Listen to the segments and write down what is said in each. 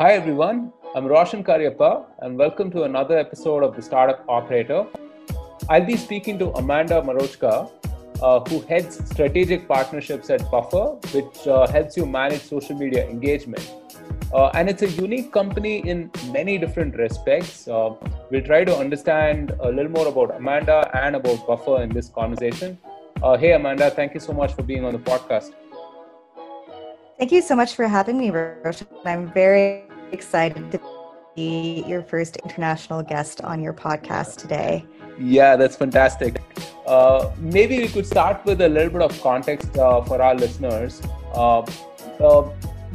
Hi everyone, I'm Roshan Karyappa and welcome to another episode of the Startup Operator. I'll be speaking to Amanda Marochko, uh, who heads strategic partnerships at Buffer, which uh, helps you manage social media engagement. Uh, and it's a unique company in many different respects. Uh, we'll try to understand a little more about Amanda and about Buffer in this conversation. Uh, hey, Amanda, thank you so much for being on the podcast. Thank you so much for having me, Roshan. I'm very excited to be your first international guest on your podcast today. Yeah, that's fantastic. Uh, maybe we could start with a little bit of context uh, for our listeners. Uh, uh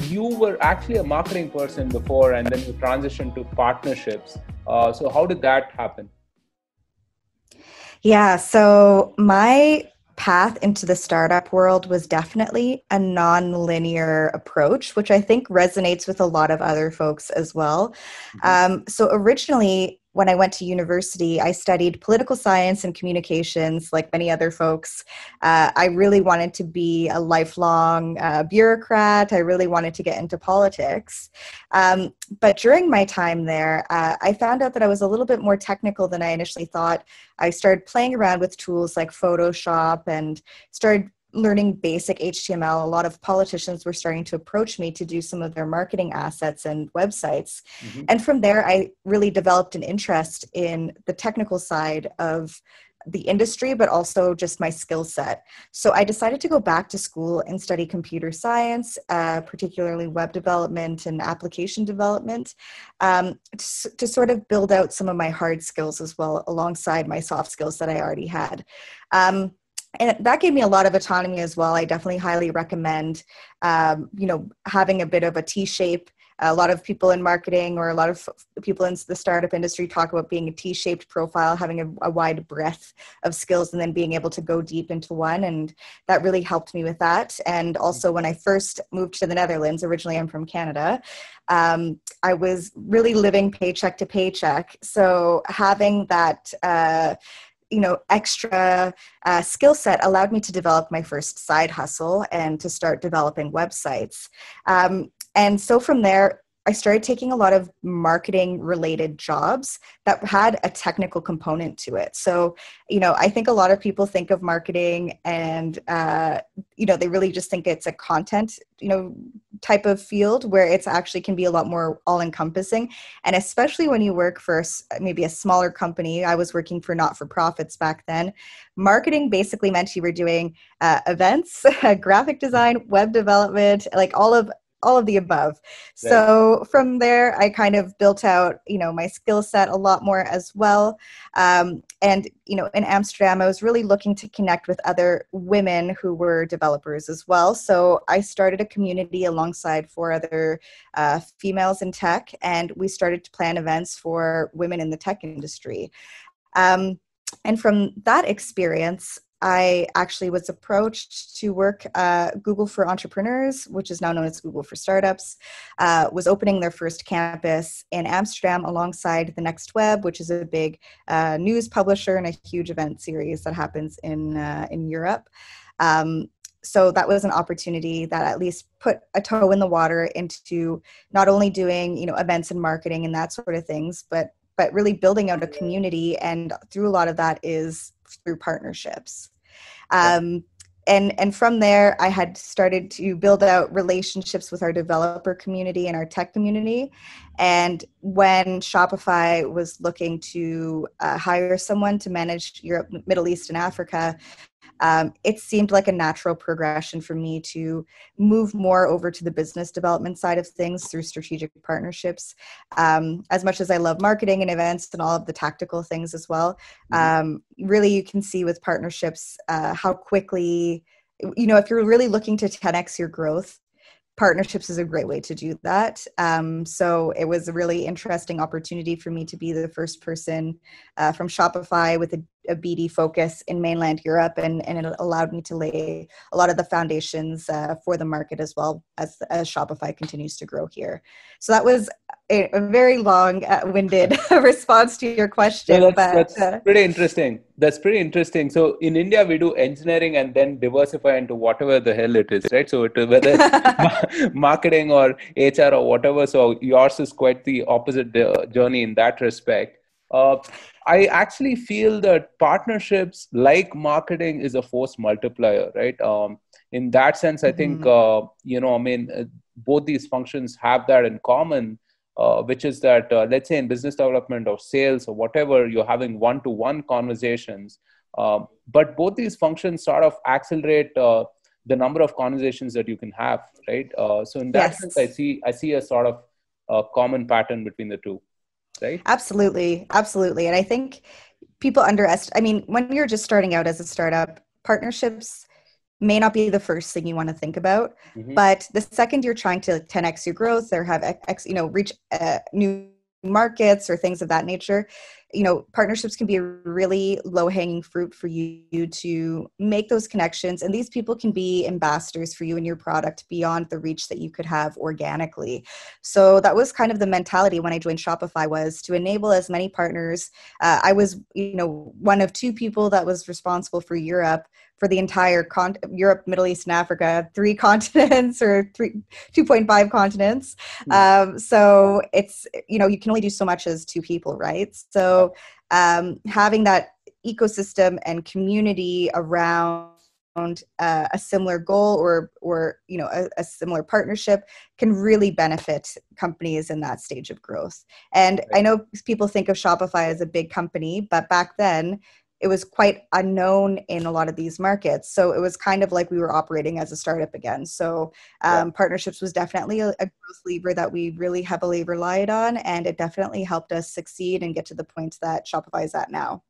you were actually a marketing person before, and then you transitioned to partnerships. Uh, so, how did that happen? Yeah, so my path into the startup world was definitely a non-linear approach which i think resonates with a lot of other folks as well mm-hmm. um, so originally when I went to university, I studied political science and communications, like many other folks. Uh, I really wanted to be a lifelong uh, bureaucrat. I really wanted to get into politics. Um, but during my time there, uh, I found out that I was a little bit more technical than I initially thought. I started playing around with tools like Photoshop and started learning basic HTML, a lot of politicians were starting to approach me to do some of their marketing assets and websites. Mm-hmm. And from there, I really developed an interest in the technical side of the industry, but also just my skill set. So I decided to go back to school and study computer science, uh, particularly web development and application development, um, to, to, sort of build out some of my hard skills as well, alongside my soft skills that I already had. Um, and that gave me a lot of autonomy as well. I definitely highly recommend, um, you know, having a bit of a T-shape. A lot of people in marketing or a lot of people in the startup industry talk about being a T-shaped profile, having a, a wide breadth of skills, and then being able to go deep into one. And that really helped me with that. And also, when I first moved to the Netherlands, originally I'm from Canada, um, I was really living paycheck to paycheck. So having that. Uh, you know extra uh, skill set allowed me to develop my first side hustle and to start developing websites. Um, and so from there I started taking a lot of marketing related jobs that had a technical component to it. So, you know, I think a lot of people think of marketing and, uh, you know, they really just think it's a content, you know, type of field where it's actually can be a lot more all encompassing. And especially when you work for maybe a smaller company, I was working for not for profits back then. Marketing basically meant you were doing uh, events, graphic design, web development, like all of all of the above. Yeah. So from there, I kind of built out, you know, my skill set a lot more as well. Um, and you know, in Amsterdam, I was really looking to connect with other women who were developers as well. So I started a community alongside four other uh, females in tech, and we started to plan events for women in the tech industry. Um, and from that experience, I actually was approached to work uh, Google for Entrepreneurs, which is now known as Google for Startups, uh, was opening their first campus in Amsterdam alongside the Next Web, which is a big uh, news publisher and a huge event series that happens in uh, in Europe. Um, so that was an opportunity that at least put a toe in the water into not only doing you know events and marketing and that sort of things, but but really building out a community and through a lot of that is through partnerships um, and and from there i had started to build out relationships with our developer community and our tech community. And when shopify was looking to uh, hire someone to manage europe middle east and africa um, it seemed like a natural progression for me to move more over to the business development side of things through strategic partnerships. Um, as much as I love marketing and events and all of the tactical things as well, mm-hmm. um, really you can see with partnerships uh, how quickly, you know, if you're really looking to 10x your growth, partnerships is a great way to do that. Um, so it was a really interesting opportunity for me to be the first person uh, from Shopify with a, a, BD focus in mainland Europe, and, and it allowed me to lay a lot of the foundations uh, for the market as well as, as Shopify continues to grow here. So that was a, a very long-winded response to your question. No, that's, but, that's uh, pretty interesting. That's pretty interesting. So in India, we do engineering and then diversify into whatever the hell it is, right? So it, whether it's marketing or HR or whatever. So yours is quite the opposite uh, journey in that respect. Uh, I actually feel that partnerships like marketing is a force multiplier, right? Um, in that sense, I think, mm-hmm. uh, you know, I mean, uh, both these functions have that in common, uh, which is that, uh, let's say in business development or sales or whatever, you're having one to one conversations. Um, but both these functions sort of accelerate uh, the number of conversations that you can have, right? Uh, so in that yes. sense, I see, I see a sort of a common pattern between the two right? Absolutely. Absolutely. And I think people underestimate, I mean, when you're just starting out as a startup, partnerships may not be the first thing you want to think about mm-hmm. but the second you're trying to 10x your growth or have x you know reach uh, new markets or things of that nature you know partnerships can be a really low hanging fruit for you to make those connections and these people can be ambassadors for you and your product beyond the reach that you could have organically so that was kind of the mentality when i joined shopify was to enable as many partners uh, i was you know one of two people that was responsible for europe for the entire con- Europe, Middle East, and Africa, three continents or three, 2.5 continents. Mm. Um, so it's, you know, you can only do so much as two people, right? So um, having that ecosystem and community around uh, a similar goal or or you know a, a, similar partnership can really benefit companies in that stage of growth. And i know people think of shopify as a big company but back then it was quite unknown in a lot of these markets. So it was kind of like we were operating as a startup again. So um, yeah. partnerships was definitely a, a, growth lever that we really heavily relied on, and it definitely helped us succeed and get to the point that Shopify is at now.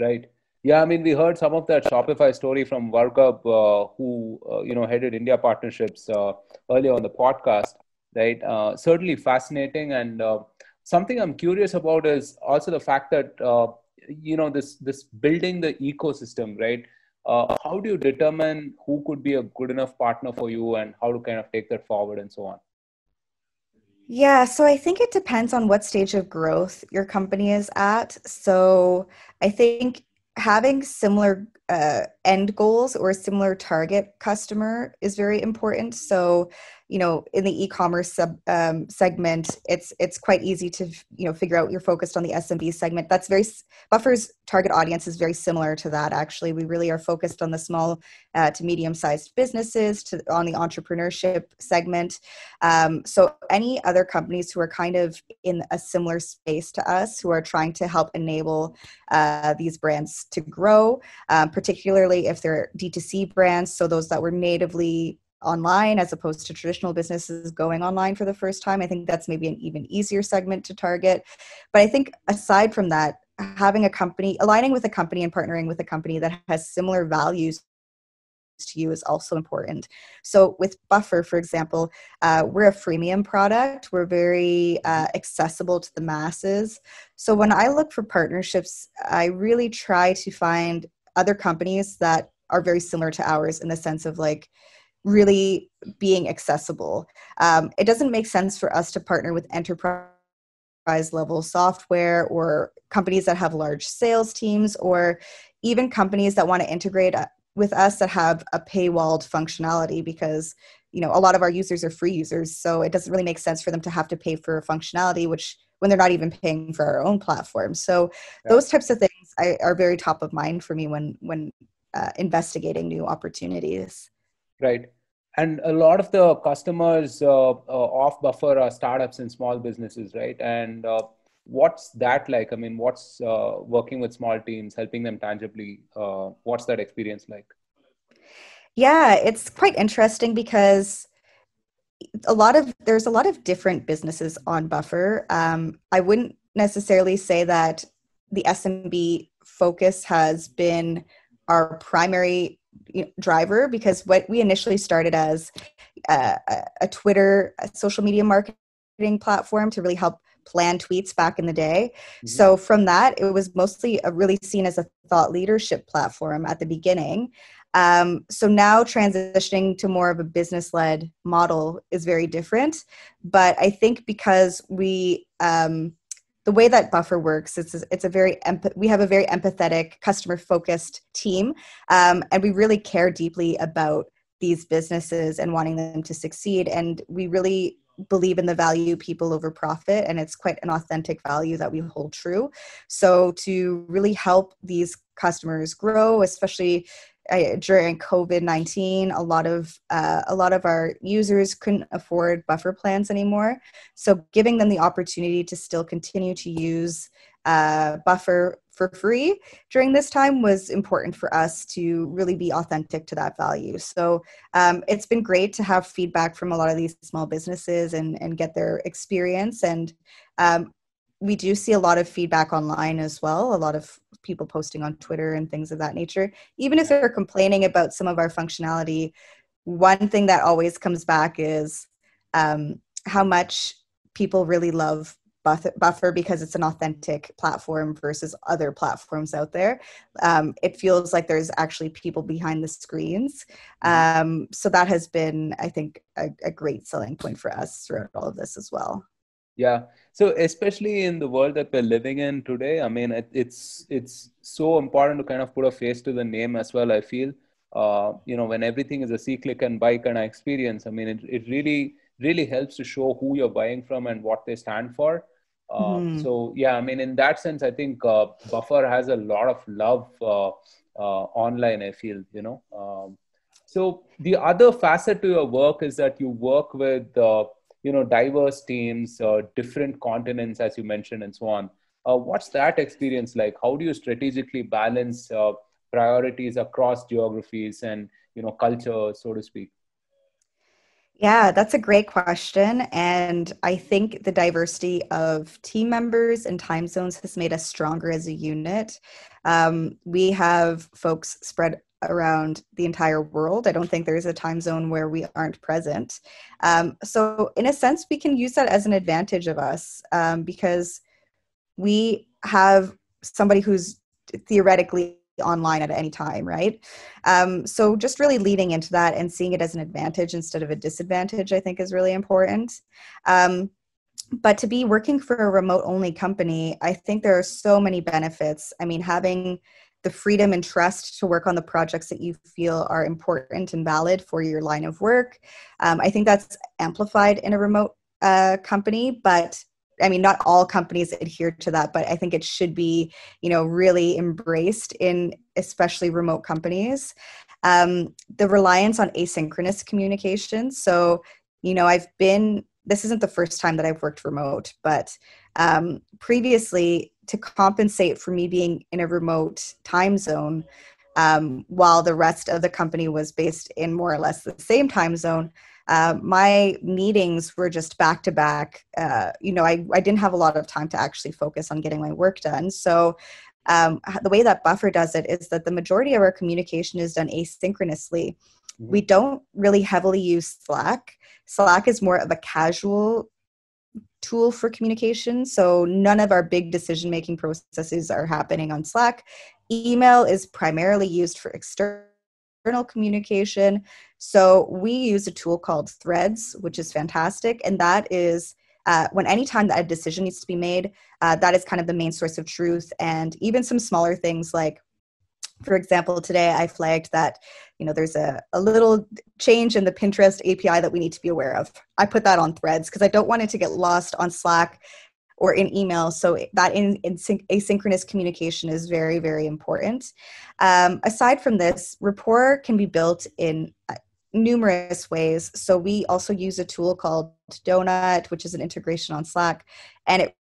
Right. Yeah, I mean, we heard some of that Shopify story from Vargab, uh, who uh, you know headed India partnerships uh, earlier on the podcast. Right. Uh, certainly fascinating, and uh, something I'm curious about is also the fact that uh, you know this this building the ecosystem right uh, how do you determine who could be a good enough partner for you and how to kind of take that forward and so on yeah, so I think it depends on what stage of growth your company is at. So I think having similar uh, end goals or similar target customer is very important. So you know in the e-commerce sub, um, segment it's it's quite easy to you know figure out you're focused on the smb segment. That's very buffer's target audience is very similar to that actually. We really are focused on the small uh, to medium sized businesses to on the entrepreneurship segment. Um, so any other companies who are kind of in a similar space to us who are trying to help enable uh, these brands to grow um, particularly if they're d2c brands so those that were natively online as opposed to traditional businesses going online for the first time. I think that's maybe an even easier segment to target. But I think aside from that, having a company, aligning with a company and partnering with a company that has similar values to you is also important. So, with Buffer, for example, uh, we're a freemium product. We're very uh, accessible to the masses. So, when I look for partnerships, I really try to find other companies that are very similar to ours in the sense of like, really being accessible. Um, it doesn't make sense for us to partner with enterprise level software or companies that have large sales teams or even companies that want to integrate uh, with us that have a paywalled functionality because you know a lot of our users are free users so it doesn't really make sense for them to have to pay for functionality which when they're not even paying for our own platform so yeah. those types of things I, are very top of mind for me when when uh, investigating new opportunities right and a lot of the customers uh, uh, off buffer are startups and small businesses right? And uh, what's that like? I mean what's uh, working with small teams helping them tangibly uh, what's that experience like? Yeah it's quite interesting because a lot of there's a lot of different businesses on buffer. Um, i wouldn't necessarily say that the smb focus has been our primary driver because what we initially started as a, a Twitter a social media marketing platform to really help plan tweets back in the day. Mm-hmm. So from that, it was mostly really seen as a thought leadership platform at the beginning. Um, so now transitioning to more of a business led model is very different. But I think because we, um, the way that Buffer works, it's it's a very we have a very empathetic, customer focused team, um, and we really care deeply about these businesses and wanting them to succeed. And we really believe in the value people over profit and it's quite an authentic value that we hold true so to really help these customers grow especially during covid-19 a lot of uh, a lot of our users couldn't afford buffer plans anymore so giving them the opportunity to still continue to use uh, buffer for free during this time was important for us to really be authentic to that value. So um, it's been great to have feedback from a lot of these small businesses and, and get their experience. And um, we do see a lot of feedback online as well, a lot of people posting on Twitter and things of that nature. Even if they're complaining about some of our functionality, one thing that always comes back is um, how much people really love buffer because it's an authentic platform versus other platforms out there um, it feels like there's actually people behind the screens mm-hmm. um, so that has been i think a, a, great selling point for us throughout all of this as well yeah so especially in the world that we're living in today i mean it, it's it's so important to kind of put a face to the name as well i feel uh, you know when everything is a see click and buy kind of experience i mean it, it really really helps to show who you're buying from and what they stand for mm. So yeah, I mean, in that sense, I think uh, Buffer has a lot of love uh, uh, online. I feel you know. Um, so the other facet to your work is that you work with you know diverse teams, uh, different continents, as you mentioned, and so on. Uh, what's that experience like? How do you strategically balance uh, priorities across geographies and you know culture, so to speak? Yeah, that's a great question. And I think the diversity of team members and time zones has made us stronger as a unit. Um, we have folks spread around the entire world. I don't think there's a time zone where we aren't present. Um, so, in a sense, we can use that as an advantage of us um, because we have somebody who's theoretically online at any time, right? Um, so just really leading into that and seeing it as an advantage instead of a disadvantage, I think is really important. Um, but to be working for a remote only company, I think there are so many benefits. I mean, having the freedom and trust to work on the projects that you feel are important and valid for your line of work. Um, I think that's amplified in a remote uh, company, but I mean, not all companies adhere to that, but I think it should be, you know, really embraced in especially remote companies. Um, the reliance on asynchronous communication. So, you know, I've been, this isn't the first time that I've worked remote, but um, previously to compensate for me being in a remote time zone, um, while the rest of the company was based in more or less the same time zone, uh, my meetings were just back to back. Uh, you know, I, I didn't have a lot of time to actually focus on getting my work done. So um, the way that Buffer does it is that the majority of our communication is done asynchronously. Mm-hmm. We don't really heavily use Slack. Slack is more of a casual tool for communication. So none of our big decision making processes are happening on Slack. Email is primarily used for external communication. So we use a tool called Threads, which is fantastic. And that is uh, when anytime that a decision needs to be made, uh, that is kind of the main source of truth. And even some smaller things like, for example, today I flagged that you know there's a, a little change in the Pinterest API that we need to be aware of. I put that on Threads because I don't want it to get lost on Slack or in email. So that in, in asynchronous communication is very, very important. Um, aside from this, rapport can be built in uh, numerous ways. So we also use a tool called Donut, which is an integration on Slack, and it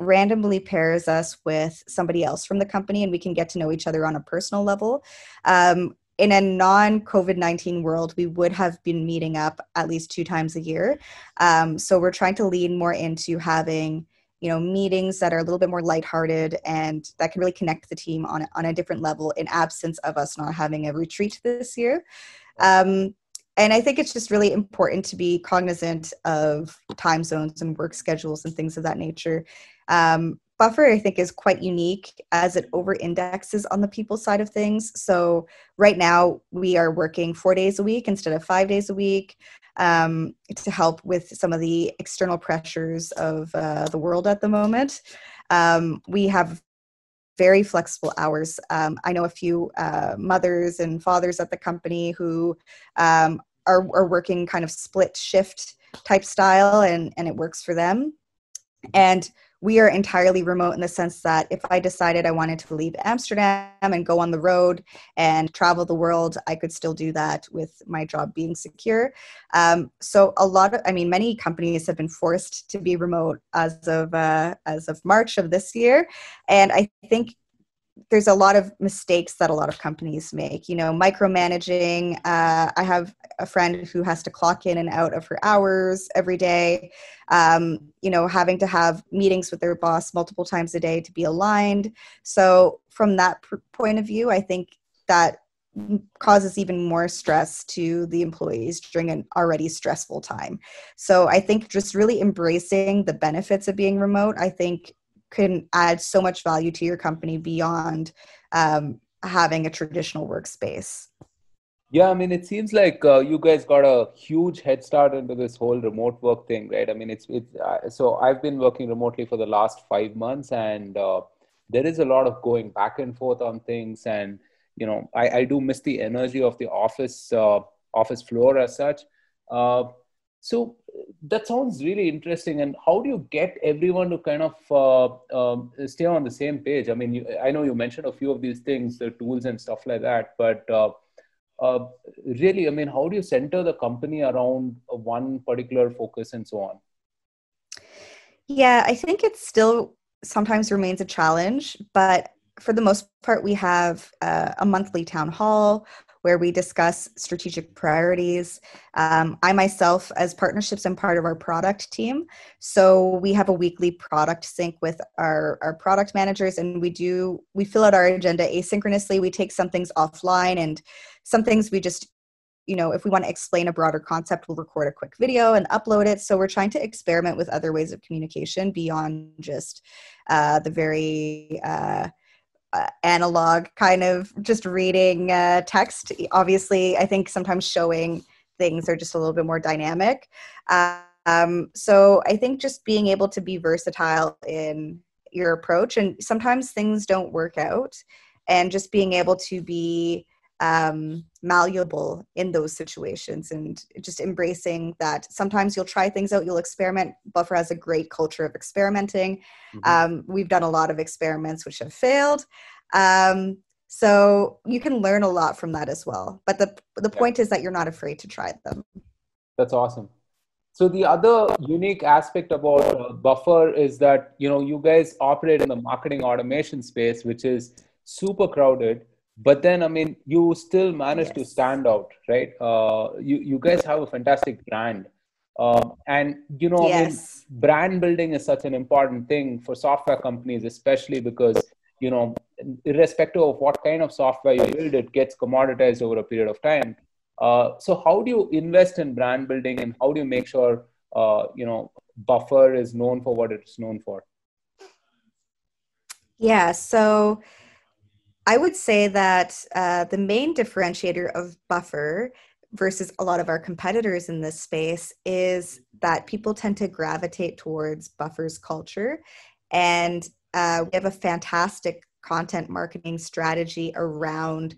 randomly pairs us with somebody else from the company and we can get to know each other on a personal level um, in a non COVID 19 world, we would have been meeting up at least two times a year. Um, so we're trying to lean more into having you know meetings that are a little bit more lighthearted and that can really connect the team on, on a different level in absence of us not having a retreat this year um, and i think it's just really important to be cognizant of time zones and work schedules and things of that nature um, Buffer, I think, is quite unique as it over indexes on the people side of things. So, right now, we are working four days a week instead of five days a week um, to help with some of the external pressures of uh, the world at the moment. Um, we have very flexible hours. Um, I know a few uh, mothers and fathers at the company who um, are, are working kind of split shift type style, and, and it works for them. And we are entirely remote in the sense that if I decided I wanted to leave Amsterdam and go on the road and travel the world, I could still do that with my job being secure. Um, so a lot of, I mean, many companies have been forced to be remote as of uh, as of March of this year, and I think there's a lot of mistakes that a lot of companies make you know micromanaging uh, i have a friend who has to clock in and out of her hours every day. Um, you know having to have meetings with their boss multiple times a day to be aligned. So from that pr- point of view i think that causes even more stress to the employees during an already stressful time. So i think just really embracing the benefits of being remote i think can add so much value to your company beyond um, having a traditional workspace. Yeah, I mean, it seems like uh, you guys got a huge head start into this whole remote work thing, right? I mean, it's it's uh, so I've been working remotely for the last five months, and uh, there is a lot of going back and forth on things, and you know, I, I do miss the energy of the office uh, office floor as such. So that sounds really interesting. And how do you get everyone to kind of uh, um, stay on the same page? I mean, you, I know you mentioned a few of these things, the tools and stuff like that, but uh, uh, really, I mean, how do you center the company around one particular focus and so on? Yeah, I think it still sometimes remains a challenge, but for the most part, we have uh, a monthly town hall where we discuss strategic priorities. Um, I myself, as partnerships, am part of our product team. So we have a weekly product sync with our, our product managers, and we do we fill out our agenda asynchronously. We take some things offline, and some things we just you know if we want to explain a broader concept we'll record a quick video and upload it so we're trying to experiment with other ways of communication beyond just uh, the very uh, uh, analog kind of just reading uh, text. Obviously, I think sometimes showing things are just a little bit more dynamic. Um, so I think just being able to be versatile in your approach, and sometimes things don't work out, and just being able to be um, malleable in those situations and just embracing that sometimes you'll try things out you'll experiment. Buffer has a great culture of experimenting. Mm-hmm. um, we've done a lot of experiments which have failed. Um, so you can learn a lot from that as well but the the point is that you're not afraid to try them. That's awesome. So the other unique aspect about uh, buffer is that you know you guys operate in the marketing automation space which is super crowded but then i mean you still manage yes. to stand out right uh, you you guys have a fantastic brand um, and you know yes. I mean, brand building is such an important thing for software companies especially because you know irrespective of what kind of software you build it gets commoditized over a period of time uh, so how do you invest in brand building and how do you make sure uh, you know buffer is known for what it's known for yeah so I would say that uh, the main differentiator of Buffer versus a lot of our competitors in this space is that people tend to gravitate towards Buffer's culture. And uh, we have a fantastic content marketing strategy around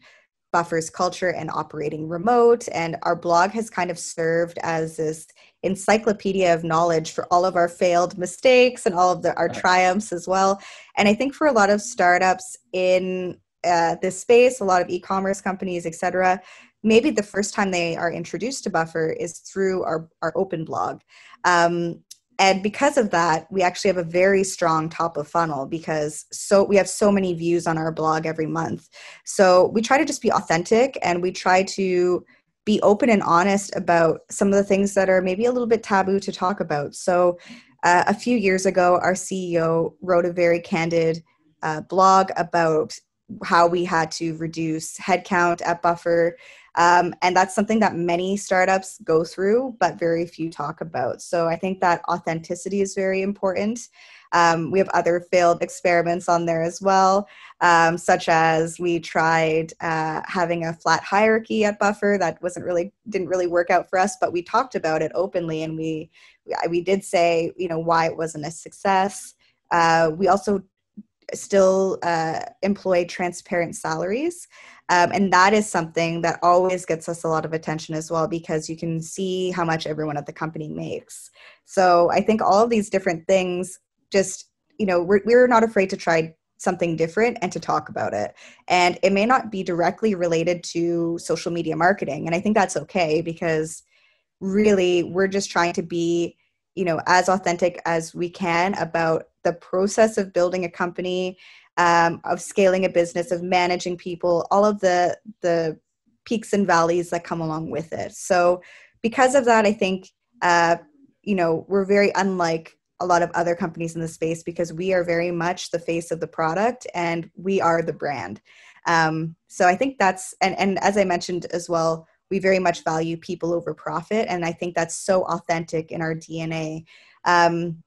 Buffer's culture and operating remote. And our blog has kind of served as this encyclopedia of knowledge for all of our failed mistakes and all of the, our triumphs as well. And I think for a lot of startups in uh, this space, a lot of e-commerce companies, etc. Maybe the first time they are introduced to Buffer is through our, our open blog. Um, and because of that, we actually have a very strong top of funnel because so we have so many views on our blog every month. So we try to just be authentic and we try to be open and honest about some of the things that are maybe a little bit taboo to talk about. So uh, a few years ago, our CEO wrote a very candid uh, blog about how we had to reduce headcount at Buffer. Um, and that's something that many startups go through, but very few talk about. So I think that authenticity is very important. Um, we have other failed experiments on there as well, um, such as we tried uh, having a flat hierarchy at Buffer that wasn't really didn't really work out for us, but we talked about it openly and we we did say you know why it wasn't a success. Uh, we also still uh, employ transparent salaries. Um, and that is something that always gets us a lot of attention as well because you can see how much everyone at the company makes. So I think all of these different things just, you know, we're, we're not afraid to try something different and to talk about it. And it may not be directly related to social media marketing. And I think that's okay because really we're just trying to be you know as authentic as we can about the process of building a company um, of scaling a business of managing people all of the the peaks and valleys that come along with it. So because of that i think uh, you know we're very unlike a lot of other companies in the space because we are very much the face of the product and we are the brand. Um, so i think that's and and as i mentioned as well we very much value people over profit and i think that's so authentic in our dna um,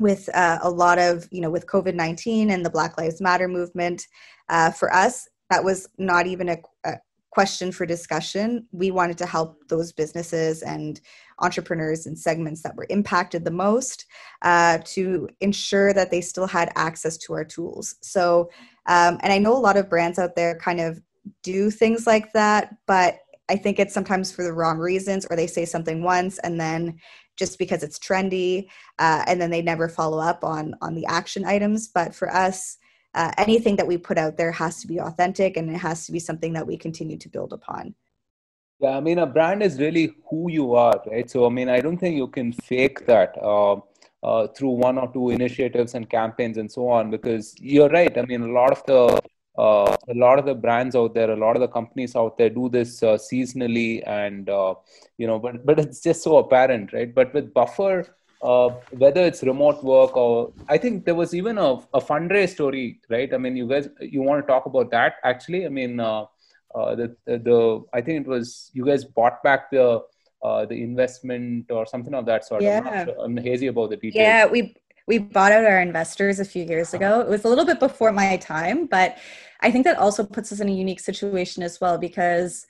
with uh, a lot of you know with covid-19 and the black lives matter movement uh, for us that was not even a, a, question for discussion. We wanted to help those businesses and entrepreneurs and segments that were impacted the most uh, to ensure that they still had access to our tools. So um, and i know a lot of brands out there kind of do things like that but I think it's sometimes for the wrong reasons, or they say something once and then just because it's trendy, uh, and then they never follow up on on the action items. But for us, uh, anything that we put out there has to be authentic, and it has to be something that we continue to build upon. Yeah, I mean, a brand is really who you are, right? So, I mean, I don't think you can fake that. Uh, uh, through one or two initiatives and campaigns and so on because you're right i mean a lot of the uh, a lot of the brands out there, a lot of the companies out there do this uh, seasonally, and uh, you know, but but it's just so apparent, right? But with Buffer, uh, whether it's remote work or I think there was even a, a fundraise story, right? I mean, you guys, you want to talk about that? Actually, I mean, uh, uh, the, the, the I think it was you guys bought back the uh, the investment or something of that sort. Yeah. I'm, sure, I'm hazy about the details. Yeah, we we bought out our investors a few years ago. It was a little bit before my time, but I think that also puts us in a unique situation as well because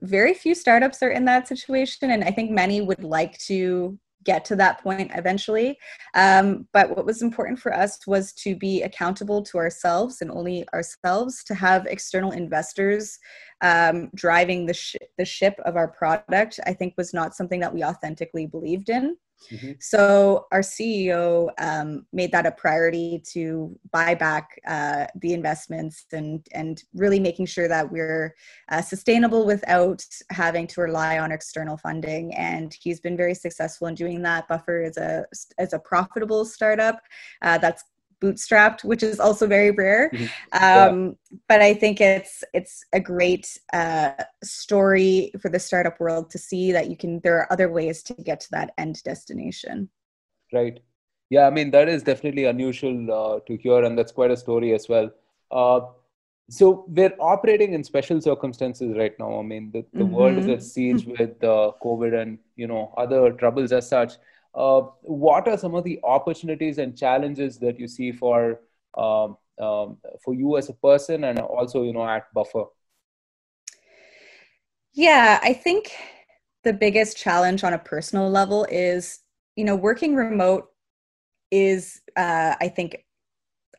very few startups are in that situation. And I think many would like to get to that point eventually. Um, but what was important for us was to be accountable to ourselves and only ourselves to have external investors um, driving the, sh- the ship of our product, I think was not something that we authentically believed in. Mm-hmm. So our CEO um, made that a priority to buy back uh, the investments and and really making sure that we're uh, sustainable without having to rely on external funding. And he's been very successful in doing that. Buffer is a is a profitable startup uh, that's bootstrapped which is also very rare mm-hmm. um, yeah. but i think it's it's a great uh, story for the startup world to see that you can there are other ways to get to that end destination right yeah i mean that is definitely unusual uh, to hear and that's quite a story as well uh, so we're operating in special circumstances right now i mean the, the mm-hmm. world is at siege with uh, covid and you know other troubles as such uh, what are some of the opportunities and challenges that you see for um, um, for you as a person and also you know at buffer? Yeah i think the biggest challenge on a personal level is you know working remote is uh, i think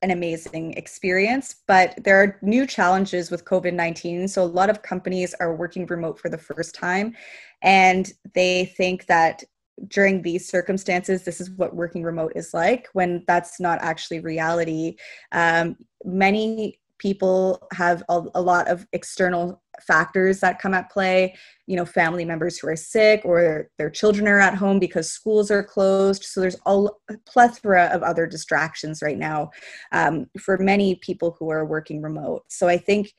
an amazing experience but there are new challenges with covid-19 so a lot of companies are working remote for the first time and they think that during these circumstances, this is what working remote is like when that's not actually reality. Um, many people have a, a, lot of external factors that come at play you know family members who are sick or their children are at home because schools are closed so there's a plethora of other distractions right now um, for many people who are working remote so i think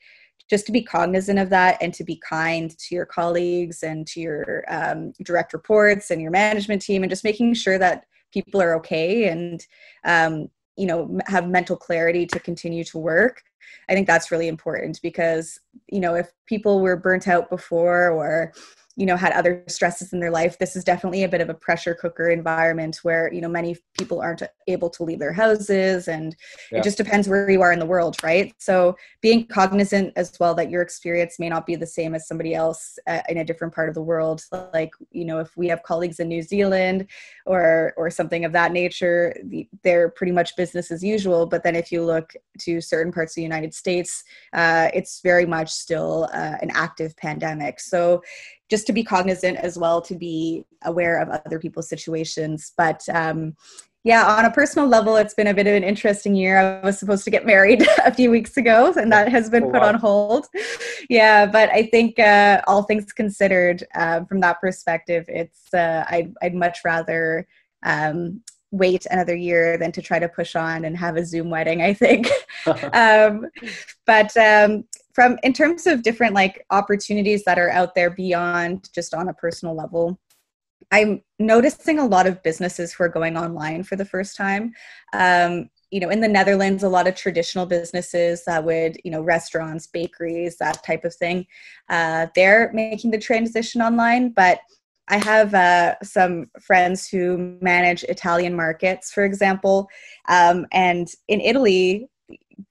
just to be cognizant of that and to be kind to your colleagues and to your um, direct reports and your management team and just making sure that people are okay and um, you know have mental clarity to continue to work. I think that's really important because, you know, if people were burnt out before or you know had other stresses in their life this is definitely a bit of a pressure cooker environment where you know many people aren't able to leave their houses and yeah. it just depends where you are in the world right? So being cognizant as well that your experience may not be the same as somebody else uh, in a different part of the world. Like you know if we have colleagues in new zealand or or something of that nature they're pretty much business as usual. But then if you look to certain parts of the united states uh, it's very much still uh, an active pandemic. So just to be cognizant as well to be aware of other people's situations. But um, yeah on a personal level it's been a bit of an interesting year. I was supposed to get married a few weeks ago and that has been oh, put wow. on hold. Yeah but i think uh, all things considered uh, from that perspective it's uh, I'd, I'd much rather um, wait another year than to try to push on and have a zoom wedding i think. Um, but um, from in terms of different like opportunities that are out there beyond just on a personal level i'm noticing a lot of businesses who are going online for the first time. Um, you know in the netherlands a lot of traditional businesses that would you know restaurants bakeries that type of thing uh, they're making the transition online but i have uh, some friends who manage italian markets for example um, and in italy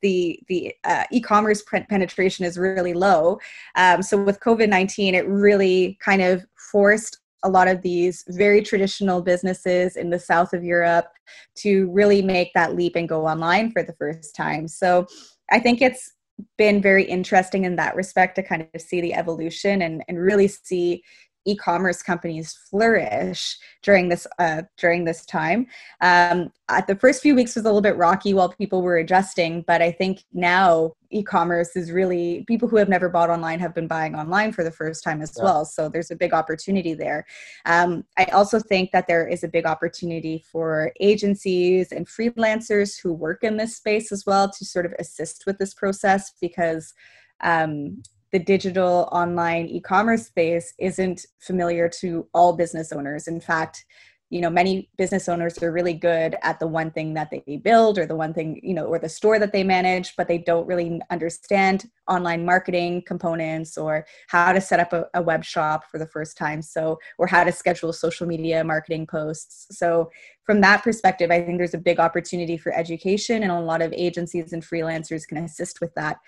the the uh, e-commerce penetration is really low. Um, so with COVID nineteen, it really kind of forced a lot of these very traditional businesses in the south of Europe to really make that leap and go online for the first time. So I think it's been very interesting in that respect to kind of see the evolution and, and really see e-commerce companies flourish during this uh, during this time. Um, at the first few weeks was a little bit rocky while people were adjusting, but I think now e-commerce is really people who have never bought online have been buying online for the first time as yeah. well. So there's a big opportunity there. Um, I also think that there is a big opportunity for agencies and freelancers who work in this space as well to sort of assist with this process because um, the digital online e-commerce space isn't familiar to all business owners. In fact you know many business owners are really good at the one thing that they build or the one thing you know or the store that they manage but they don't really understand online marketing components or how to set up a, a web shop for the first time. So or how to schedule social media marketing posts. So from that perspective i think there's a big opportunity for education and a lot of agencies and freelancers can assist with that.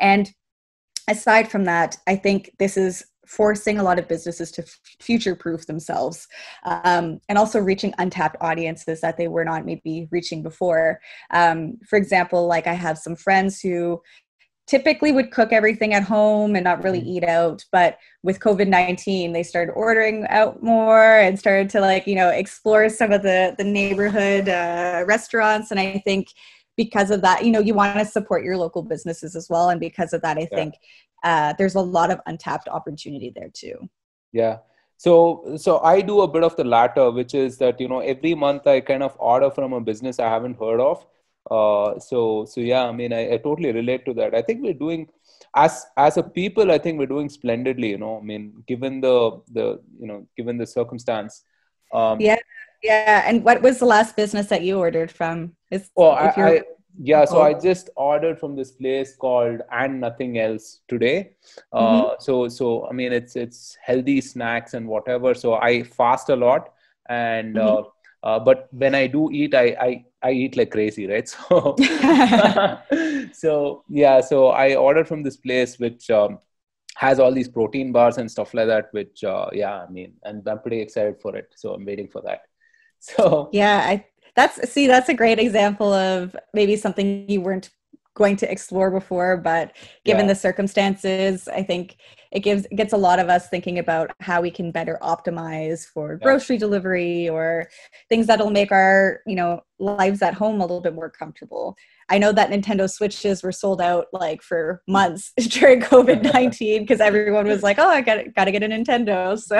And aside from that, I think this is forcing a lot of businesses to future proof themselves um, and also reaching untapped audiences that they were not maybe reaching before. Um, for example, like I have some friends who typically would cook everything at home and not really mm-hmm. eat out but with covid-19 they started ordering out more and started to like you know explore some of the the neighborhood uh, restaurants and i think because of that you know you want to support your local businesses as well and because of that i yeah. think uh, there's a lot of untapped opportunity there too. Yeah. So so i do a bit of the latter which is that you know every month i kind of order from a business i haven't heard of. Uh, so so yeah i mean I, I totally relate to that. I think we're doing as as a people i think we're doing splendidly you know i mean given the the you know given the circumstance. Um, yeah yeah. And what was the last business that you ordered from? Is oh, I, I, yeah. So I just ordered from this place called and nothing else today. Uh, mm-hmm. So so I mean it's it's healthy snacks and whatever. So I fast a lot and. Uh, mm-hmm. Uh, uh, but when I do eat, I, I, I eat like crazy, right? So, so yeah, so I ordered from this place which um, has all these protein bars and stuff like that. Which, uh, yeah, I mean, and I'm pretty excited for it. So I'm waiting for that. So yeah, I that's see that's a great example of maybe something you weren't going to explore before but given yeah. the circumstances i think it gives gets a lot of us thinking about how we can better optimize for grocery delivery or things that'll make our you know lives at home a little bit more comfortable i know that nintendo switches were sold out like for months during covid-19 because everyone was like oh i got got to get a nintendo so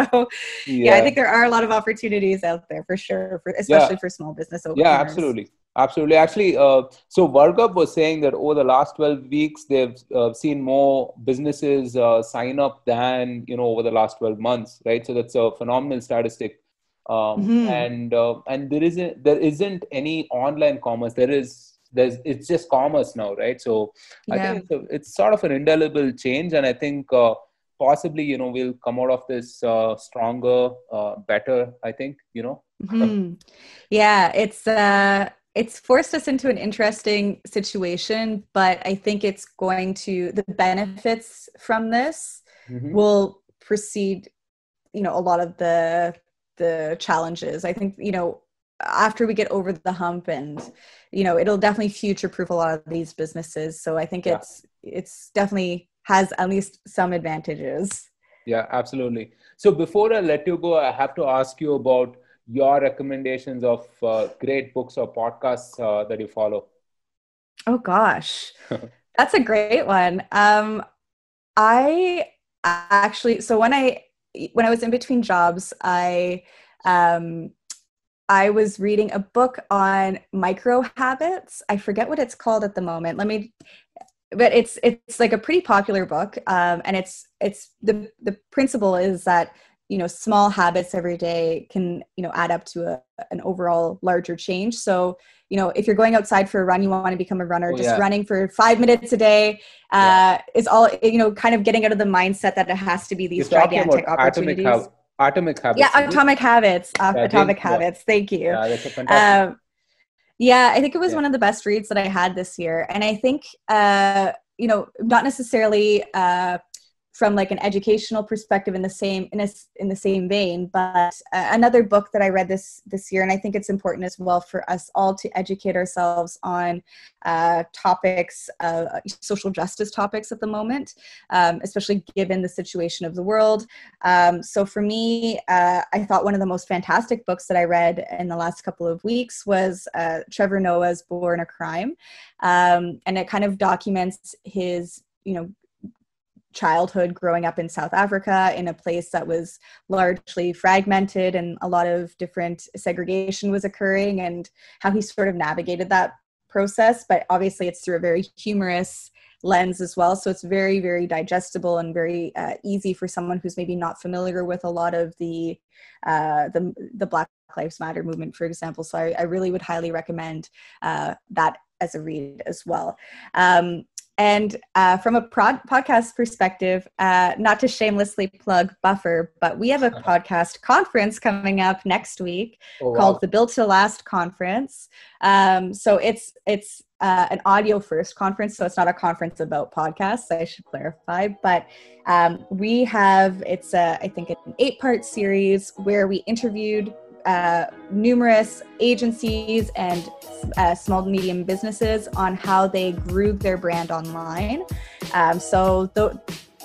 yeah. yeah. i think there are a lot of opportunities out there for sure for, especially yeah. for small business owners yeah absolutely Absolutely. Actually, uh, so Vargap was saying that over the last 12 weeks, they've uh, seen more businesses uh, sign up than, you know, over the last 12 months, right? So that's a phenomenal statistic. Um, mm-hmm. And uh, and there isn't there isn't any online commerce. There is there's it's just commerce now right so i think it's, a, it's sort of an indelible change and i think uh, possibly you know we'll come out of this uh, stronger uh, better i think you know Mhm. Yeah, it's uh it's forced us into an interesting situation, but I think it's going to the benefits from this Mhm. will precede you know a lot of the the challenges. I think, you know, after we get over the hump and you know, it'll definitely future proof a lot of these businesses. So I think Yeah. it's it's definitely has at least some advantages. Yeah, absolutely. So before I let you go, I have to ask you about your recommendations of uh, great books or podcasts uh, that you follow. Oh gosh, that's a great one. Um, I actually, so when I when I was in between jobs, I um, I was reading a book on micro habits. I forget what it's called at the moment. Let me, but it's it's like a pretty popular book, um, and it's it's the the principle is that you know small habits every day can you know add up to a, an overall larger change. So you know if you're going outside for a run, you want to become a runner. Oh, just yeah. running for five minutes a day uh, is all you know. Kind of getting out of the mindset that it has to be these You're gigantic about atomic, opportunities. atomic habits. yeah, atomic habits. Uh, Yeah, atomic yeah. habits. Thank you. Yeah, that's a fantastic. Um, yeah, I think it was Yeah. one of the best reads that I had this year, and I think uh, you know, not necessarily uh, from like an educational perspective in the same in a, in the same vein, but uh, another book that I read this this year, and I think it's important as well for us all to educate ourselves on uh, topics, uh, social justice topics at the moment, um, especially given the situation of the world. Um, so for me, uh, I thought one of the most fantastic books that I read in the last couple of weeks was uh, Trevor Noah's Born a Crime. Um, and it kind of documents his, you know, childhood growing up in South Africa in a place that was largely fragmented and a lot of different segregation was occurring and how he sort of navigated that process. But obviously, it's through a very humorous lens as well. So it's very, very digestible and very uh, easy for someone who's maybe not familiar with a lot of the uh, the the Black Lives Matter movement, for example. So I, I really would highly recommend uh, that as a read as well. Um, and uh, from a prod- podcast perspective, uh, not to shamelessly plug Buffer, but we have a podcast conference coming up next week Oh, wow. called the Build to Last Conference. Um, so it's it's uh, an audio first conference, so it's not a conference about podcasts. I should clarify, but um, we have it's a I think an eight part series where we interviewed uh, numerous agencies and uh, small to medium businesses on how they grew their brand online. Um, so th-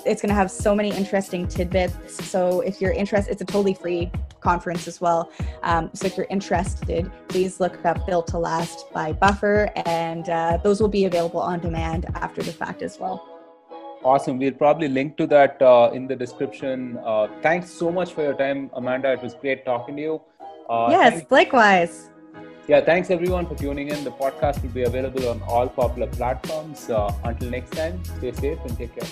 it's going to have so many interesting tidbits. So if you're interested, it's a totally free conference as well. Um, so if you're interested, please look up Built to Last by Buffer, and uh, those will be available on demand after the fact as well. Awesome. We'll probably link to that uh, in the description. Uh, thanks so much for your time, Amanda. It was great talking to you. Uh, yes, thank- likewise. yeah, thanks everyone for tuning in. The podcast will be available on all popular platforms. Uh, until next time, stay safe and take care.